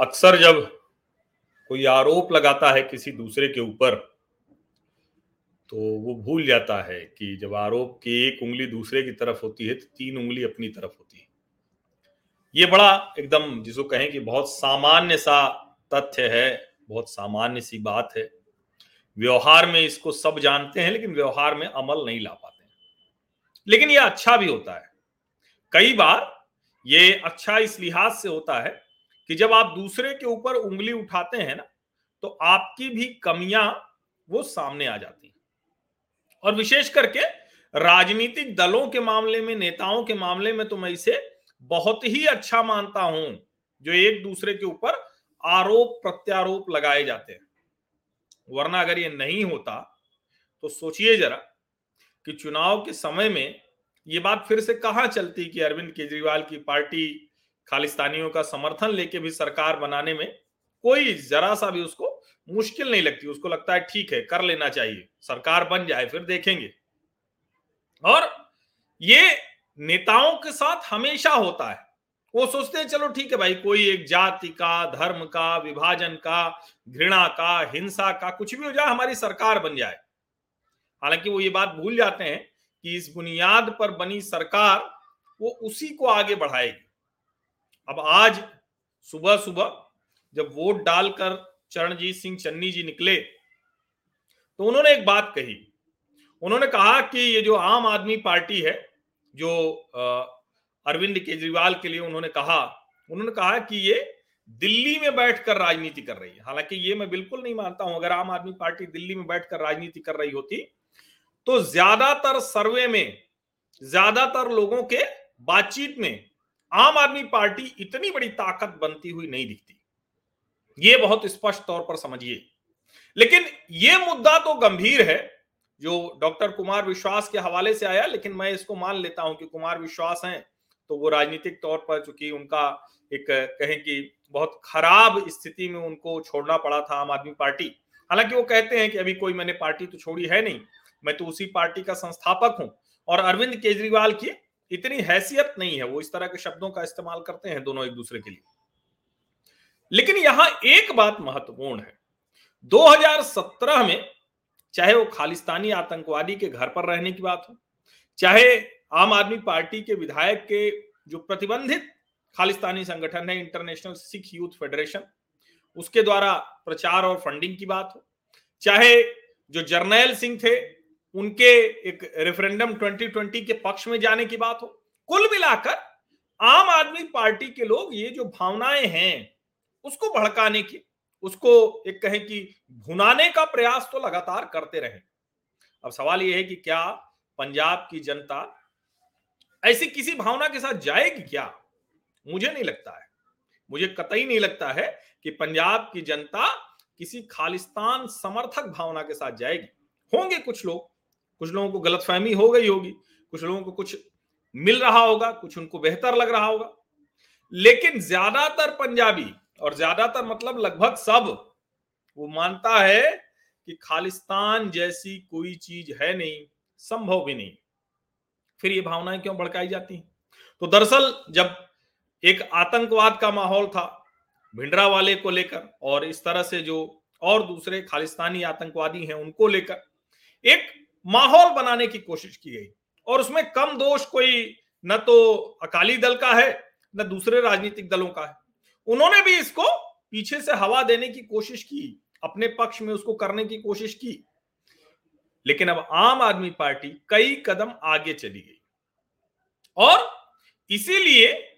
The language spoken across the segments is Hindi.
अक्सर जब कोई आरोप लगाता है किसी दूसरे के ऊपर तो वो भूल जाता है कि जब आरोप की एक उंगली दूसरे की तरफ़ होती है तो तीन उंगली अपनी तरफ़ होती है। ये बड़ा एकदम जिसको कहें कि बहुत सामान्य सा तथ्य है, बहुत सामान्य सी बात है। व्यवहार में इसको सब जानते हैं, लेकिन व्यवहार में अमल नहीं ला पाते लेकिन यह अच्छा भी होता है। कई बार ये अच्छा इस लिहाज से होता है कि जब आप दूसरे के ऊपर उंगली उठाते हैं ना तो आपकी भी कमियाँ वो सामने आ जाती हैं। और विशेष करके राजनीतिक दलों के मामले में, नेताओं के मामले में तो मैं इसे बहुत ही अच्छा मानता हूँ, जो एक दूसरे के ऊपर आरोप प्रत्यारोप लगाए जाते हैं। वरना अगर ये नहीं होता तो सोचिए जरा कि चुनाव के समय में ये बात फिर से कहाँ चलती कि अरविंद केजरीवाल की पार्टी खालिस्तानियों का समर्थन लेके भी सरकार बनाने में कोई जरा सा भी उसको मुश्किल नहीं लगती। उसको लगता है ठीक है, कर लेना चाहिए। सरकार बन जाए, फिर देखेंगे। और ये नेताओं के साथ हमेशा होता है। वो सोचते हैं, चलो ठीक है भाई, कोई एक जाति का, धर्म का, विभाजन का, घृणा का, हिंसा का, कुछ भी हो जाए, हमारी सरकार बन जाए। हालाँकि वो ये बात भूल जाते हैं कि इस बुनियाद पर बनी सरकार वो उसी को आगे बढ़ाएगी। अब आज सुबह सुबह जब वोट डालकर चरणजीत सिंह चन्नी जी निकले तो उन्होंने एक बात कही। उन्होंने कहा कि ये जो आम आदमी पार्टी है, जो अरविंद केजरीवाल के लिए उन्होंने कहा उन्होंने कहा कि ये दिल्ली में बैठकर राजनीति कर रही है। हालाँकि ये मैं बिल्कुल नहीं मानता हूँ, अगर आम आदमी पार्टी दिल्ली में बैठकर राजनीति कर रही होती तो ज़्यादातर सर्वे में, ज़्यादातर लोगों के बातचीत में आम आदमी पार्टी इतनी बड़ी ताकत बनती हुई नहीं दिखती। ये बहुत स्पष्ट तौर पर समझिए। लेकिन ये मुद्दा तो गंभीर है, जो डॉक्टर कुमार विश्वास के हवाले से आया, लेकिन मैं इसको मान लेता हूँ कि कुमार विश्वास हैं तो वो राजनीतिक तौर पर चूँकि उनका एक कहें कि बहुत खराब स्थिति में उनको छोड़ना पड़ा था आम आदमी पार्टी। हालाँकि वो कहते हैं कि अभी कोई मैंने पार्टी तो छोड़ी है नहीं, मैं तो उसी पार्टी का संस्थापक हूँ। और अरविंद केजरीवाल की इतनी हैसियत नहीं है, वो इस तरह के शब्दों का इस्तेमाल करते हैं दोनों एक दूसरे के लिए। लेकिन यहाँ एक बात महत्वपूर्ण है। 2017 में चाहे वो खालिस्तानी आतंकवादी के घर पर रहने की बात हो, चाहे आम आदमी पार्टी के विधायक के जो प्रतिबंधित खालिस्तानी संगठन है इंटरनेशनल सिख यूथ फेडरेशन उसके द्वारा प्रचार और फंडिंग की बात हो, चाहे जो जर्नैल सिंह थे उनके एक रेफरेंडम 2020 के पक्ष में जाने की बात हो। कुल मिलाकर आम आदमी पार्टी के लोग ये जो भावनाएँ हैं, उसको भड़काने की, उसको एक कहें कि भुनाने का प्रयास तो लगातार करते रहे। अब सवाल यह है कि क्या पंजाब की जनता ऐसी किसी भावना के साथ जाएगी क्या? मुझे नहीं लगता है। मुझे कतई नहीं लगता है कि पंजाब की जनता किसी खालिस्तान समर्थक भावना के साथ जाएगी। होंगे कुछ लोग कुछ लोगों को गलतफहमी हो गई होगी, कुछ लोगों को कुछ मिल रहा होगा, कुछ उनको बेहतर लग रहा होगा। लेकिन ज़्यादातर पंजाबी, और ज़्यादातर मतलब लगभग सब, वो मानता है कि खालिस्तान जैसी कोई चीज़ है नहीं, संभव भी नहीं। फिर ये भावनाएँ क्यों भड़काई जाती हैं? तो दरअसल जब एक आतंकवाद का माहौल था, भिंडरा वाले को लेकर, और इस तरह से जो और दूसरे खालिस्तानी आतंकवादी हैं उनको लेकर, एक माहौल बनाने की कोशिश की गई। और उसमें कम दोष कोई न तो अकाली दल का है, न दूसरे राजनीतिक दलों का है। उन्होंने भी इसको पीछे से हवा देने की कोशिश की, अपने पक्ष में उसको करने की कोशिश की। लेकिन अब आम आदमी पार्टी कई कदम आगे चली गई। और इसीलिए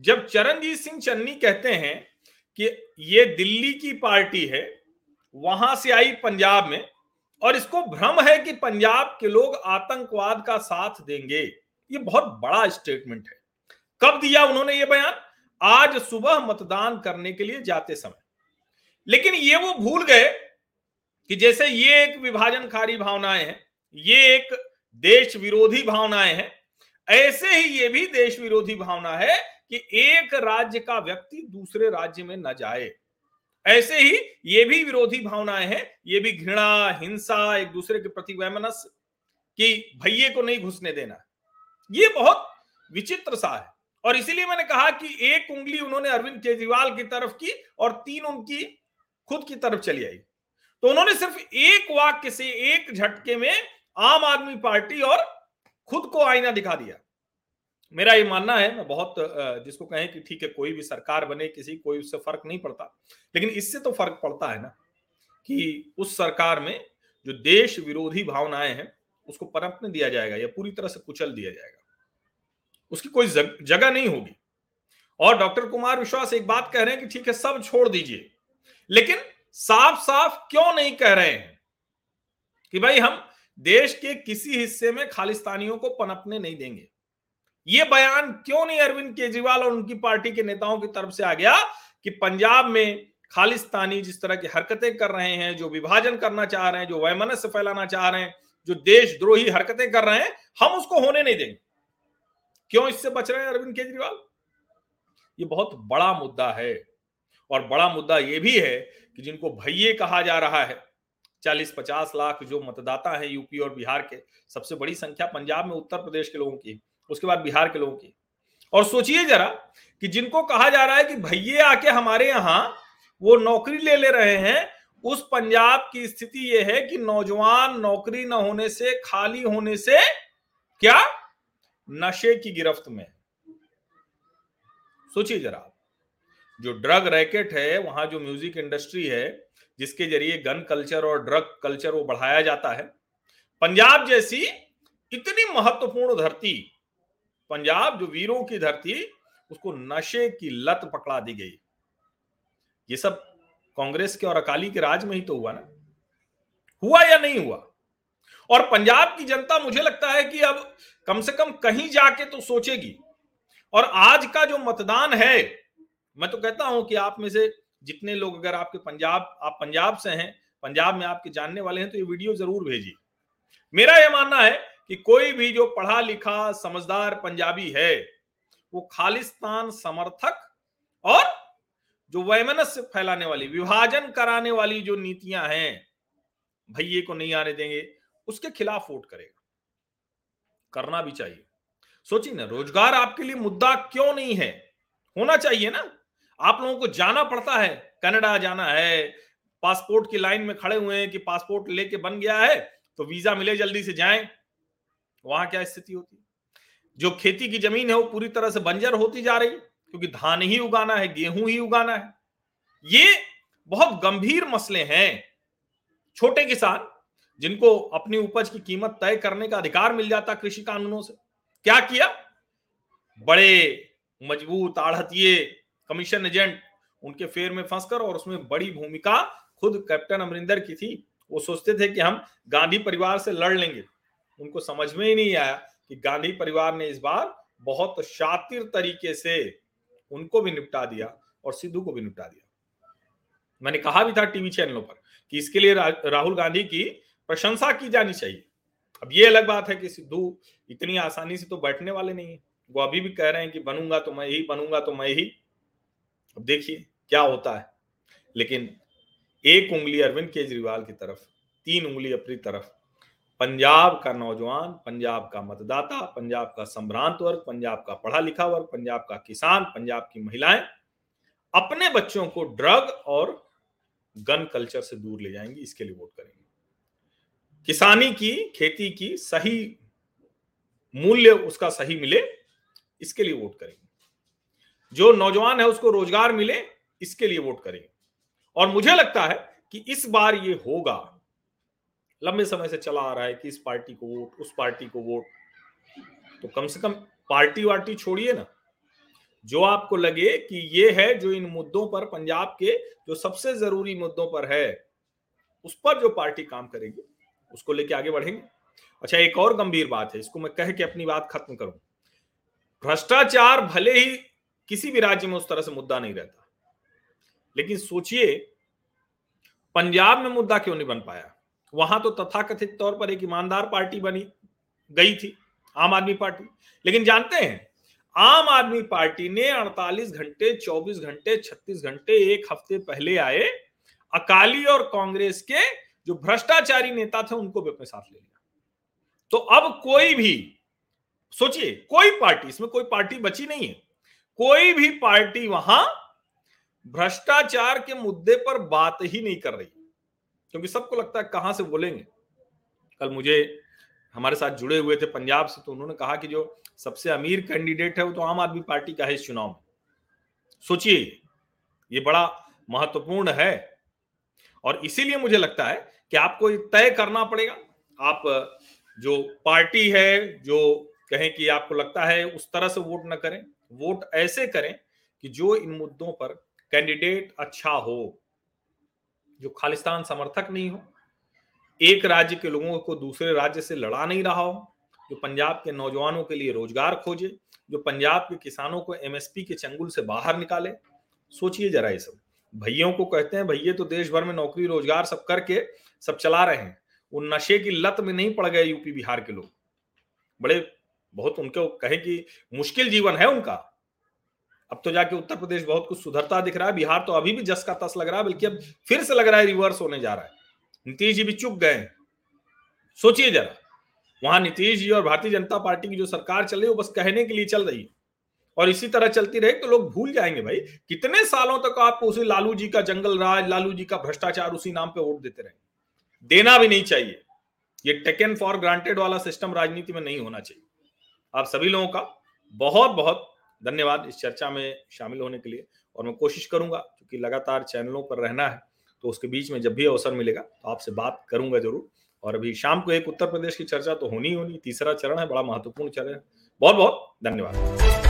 जब चरणजीत सिंह चन्नी कहते हैं कि ये दिल्ली की पार्टी है, वहाँ से आई पंजाब में और इसको भ्रम है कि पंजाब के लोग आतंकवाद का साथ देंगे। ये बहुत बड़ा स्टेटमेंट है। कब दिया उन्होंने ये बयान? आज सुबह मतदान करने के लिए जाते समय। लेकिन ये वो भूल गए कि जैसे ये एक विभाजनकारी भावनाएँ हैं, ये एक देश विरोधी भावनाएँ हैं, ऐसे ही ये भी देश विरोधी भावना है कि एक राज्य का व्यक्ति दूसरे राज्य में न जाए। ऐसे ही ये भी विरोधी भावनाएँ हैं, ये भी घृणा, हिंसा, एक दूसरे के प्रति वैमनस्य कि भैये को नहीं घुसने देना। ये बहुत विचित्र सा है। और इसीलिए मैंने कहा कि एक उंगली उन्होंने अरविंद केजरीवाल की तरफ़ की और तीन उनकी खुद की तरफ़ चली आई। तो उन्होंने सिर्फ़ एक वाक्य से, एक झटके में आम आदमी पार्टी और खुद को आईना दिखा दिया। मेरा ये मानना है, मैं बहुत जिसको कहें कि ठीक है, कोई भी सरकार बने, किसी, कोई उससे फ़र्क नहीं पड़ता। लेकिन इससे तो फ़र्क पड़ता है ना, कि उस सरकार में जो देश विरोधी भावनाएँ हैं, उसको पनपने दिया जाएगा या पूरी तरह से कुचल दिया जाएगा। उसकी कोई जगह नहीं होगी। और डॉक्टर कुमार विश्वास एक बात कह रहे हैं कि ठीक है, सब छोड़ दीजिए। लेकिन साफ़ साफ़ क्यों नहीं कह रहे हैं कि भाई हम देश के किसी हिस्से में खालिस्तानियों को पनपने नहीं देंगे? ये बयान क्यों नहीं अरविंद केजरीवाल और उनकी पार्टी के नेताओं की तरफ़ से आ गया कि पंजाब में खालिस्तानी जिस तरह की हरकतें कर रहे हैं, जो विभाजन करना चाह रहे हैं, जो वैमनस्य फैलाना चाह रहे हैं, जो देशद्रोही हरकतें कर रहे हैं, हम उसको होने नहीं देंगे। क्यों इससे बच रहे हैं अरविंद केजरीवाल? ये बहुत बड़ा मुद्दा है, और बड़ा मुद्दा ये भी है कि जिनको भैये कहा जा रहा है चालीस पचास लाख जो मतदाता हैं यूपी और बिहार के, सबसे बड़ी संख्या पंजाब में उत्तर प्रदेश के लोगों की उसके बाद बिहार के लोगों की। और सोचिए जरा कि जिनको कहा जा रहा है कि भैये आके हमारे यहाँ वो नौकरी ले ले रहे हैं, उस पंजाब की स्थिति यह है कि नौजवान नौकरी न होने से, खाली होने से क्या? नशे की गिरफ्त में। सोचिए जरा, जो ड्रग रैकेट है, वहाँ जो म्यूज़िक इंडस्ट्री है, जिसके ज़रिए गन कल्चर और ड्रग कल्चर वो बढ़ाया जाता है, पंजाब जैसी इतनी महत्वपूर्ण धरती पंजाब, जो वीरों की धरती, उसको नशे की लत पकड़ा दी गई। ये सब कांग्रेस के और अकाली के राज में ही तो हुआ ना। हुआ या नहीं हुआ? और पंजाब की जनता, मुझे लगता है कि अब कम से कम कहीं जाके तो सोचेगी। और आज का जो मतदान है, मैं तो कहता हूँ कि आप में से जितने लोग अगर आपके पंजाब, आप पंजाब से हैं, पंजाब में आपके जानने वाले हैं तो ये वीडियो ज़रूर भेजिए। मेरा यह मानना है कि कोई भी जो पढ़ा लिखा समझदार पंजाबी है, वो खालिस्तान समर्थक और जो वैमनस्य फैलाने वाली, विभाजन कराने वाली जो नीतियाँ हैं, भैये को नहीं आने देंगे, उसके खिलाफ वोट करेगा। करना भी चाहिए। सोचिए ना, रोज़गार आपके लिए मुद्दा क्यों नहीं है? होना चाहिए ना। आप लोगों को जाना पड़ता है, कनाडा जाना है, पासपोर्ट की लाइन में खड़े हुए हैं कि पासपोर्ट लेके बन गया है तो वीज़ा मिले जल्दी से जाएँ। वहाँ क्या स्थिति होती? है जो खेती की ज़मीन है वो पूरी तरह से बंजर होती जा रही है क्योंकि धान ही उगाना है, गेहूँ ही उगाना है। ये बहुत गंभीर मसले हैं, छोटे किसान, जिनको अपनी उपज की कीमत तय करने का अधिकार मिल जाता कृषि कानूनों से। क्या किया? बड़े, मज़बूत आढ़तिये कमीशन एजेंट उनके फेर में फंसकर और उसमें बड़ी भूमिका खुद कैप्टन अमरिंदर की थी। वो सोचते थे कि हम गांधी परिवार से लड़ लेंगे। उनको समझ में ही नहीं आया कि गांधी परिवार ने इस बार बहुत शातिर तरीके से उनको भी निपटा दिया और सिद्धू को भी निपटा दिया। मैंने कहा भी था टीवी चैनलों पर कि इसके लिए रा, राहुल गांधी की प्रशंसा की जानी चाहिए। अब ये अलग बात है कि सिद्धू इतनी आसानी से तो बैठने वाले नहीं है। वो अभी भी कह रहे हैं कि बनूँगा तो मैं ही बनूँगा तो मैं ही। अब देखिए क्या होता है। लेकिन एक उंगली अरविंद केजरीवाल की तरफ़ तीन उंगली अपनी तरफ़ पंजाब का नौजवान, पंजाब का मतदाता, पंजाब का संभ्रांत वर्ग, पंजाब का पढ़ा लिखा वर्ग, पंजाब का किसान, पंजाब की महिलाएँ अपने बच्चों को ड्रग और गन कल्चर से दूर ले जाएँगी, इसके लिए वोट करेंगे। किसानी की, खेती की सही मूल्य उसका सही मिले, इसके लिए वोट करेंगे। जो नौजवान है उसको रोज़गार मिले, इसके लिए वोट करेंगे। और मुझे लगता है कि इस बार ये होगा लंबे समय से चला आ रहा है कि इस पार्टी को वोट, उस पार्टी को वोट। तो कम से कम पार्टी वार्टी छोड़िए ना। जो आपको लगे कि ये है जो इन मुद्दों पर पंजाब के जो सबसे ज़रूरी मुद्दों पर है, उस पर जो पार्टी काम करेगी, उसको लेके आगे बढ़ेंगे। अच्छा एक और गंभीर बात है, इसको मैं कह के अपनी बात खत्म करूँ। भ्रष्टाचार भले ही किसी भी राज्य में उस तरह से मुद्दा नहीं रहता, लेकिन सोचिए, पंजाब में मुद्दा क्यों नहीं बन पाया? वहाँ तो तथाकथित तौर पर एक ईमानदार पार्टी बनी, गई थी, आम आदमी पार्टी। लेकिन जानते हैं, आम आदमी पार्टी ने 48 घंटे 24 घंटे 36 घंटे, एक हफ़्ते पहले आए, अकाली और कांग्रेस के जो भ्रष्टाचारी नेता थे, उनको भी अपने साथ ले लिया। तो अब कोई भी, सोचिए, कोई पार्टी, इसमें कोई पार्टी बची नहीं है, कोई भी पार्टी वहाँ भ्रष्टाचार के मुद्दे पर बात ही नहीं कर रही। क्योंकि सबको लगता है कहाँ से बोलेंगे। कल मुझे हमारे साथ जुड़े हुए थे पंजाब से तो उन्होंने कहा कि जो सबसे अमीर कैंडिडेट है वो तो आम आदमी पार्टी का है इस चुनाव में। सोचिए, ये बड़ा महत्वपूर्ण है। और इसीलिए मुझे लगता है कि आपको तय करना पड़ेगा। आप जो पार्टी है, जो कहें कि आपको लगता है उस तरह से वोट न करें, वोट ऐसे करें कि जो इन मुद्दों पर कैंडिडेट अच्छा हो। जो खालिस्तान समर्थक नहीं हो, एक राज्य के लोगों को दूसरे राज्य से लड़ा नहीं रहा हो, जो पंजाब के नौजवानों के लिए रोज़गार खोजे, जो पंजाब के किसानों को एमएसपी के चंगुल से बाहर निकाले। सोचिए जरा ये सब। भैयों को कहते हैं, भैया तो देश भर में नौकरी, रोज़गार सब करके सब चला रहे हैं। वो नशे की लत में नहीं पड़ गए यूपी बिहार के लोग। बड़े बहुत उनको कहे कि मुश्किल जीवन है उनका। अब तो जाके उत्तर प्रदेश बहुत कुछ सुधरता दिख रहा है, बिहार तो अभी भी जस का तस लग रहा है, बल्कि अब फिर से लग रहा है रिवर्स होने जा रहा है। नीतीश जी भी चुप गए सोचिए जरा, वहाँ नीतीश जी और भारतीय जनता पार्टी की जो सरकार चल रही है, वो बस कहने के लिए चल रही है। और इसी तरह चलती रहे तो लोग भूल जाएँगे भाई, कितने सालों तक आप उसी लालू जी का जंगल राज, लालू जी का भ्रष्टाचार उसी नाम पे वोट देते रहे। देना भी नहीं चाहिए। ये टेकन फॉर ग्रांटेड वाला सिस्टम राजनीति में नहीं होना चाहिए। आप सभी लोगों का बहुत बहुत धन्यवाद इस चर्चा में शामिल होने के लिए। और मैं कोशिश करूँगा, क्योंकि लगातार चैनलों पर रहना है तो उसके बीच में जब भी अवसर मिलेगा तो आपसे बात करूँगा ज़रूर। और अभी शाम को एक उत्तर प्रदेश की चर्चा तो होनी ही होनी, तीसरा चरण है, बड़ा महत्वपूर्ण चरण है। बहुत बहुत धन्यवाद।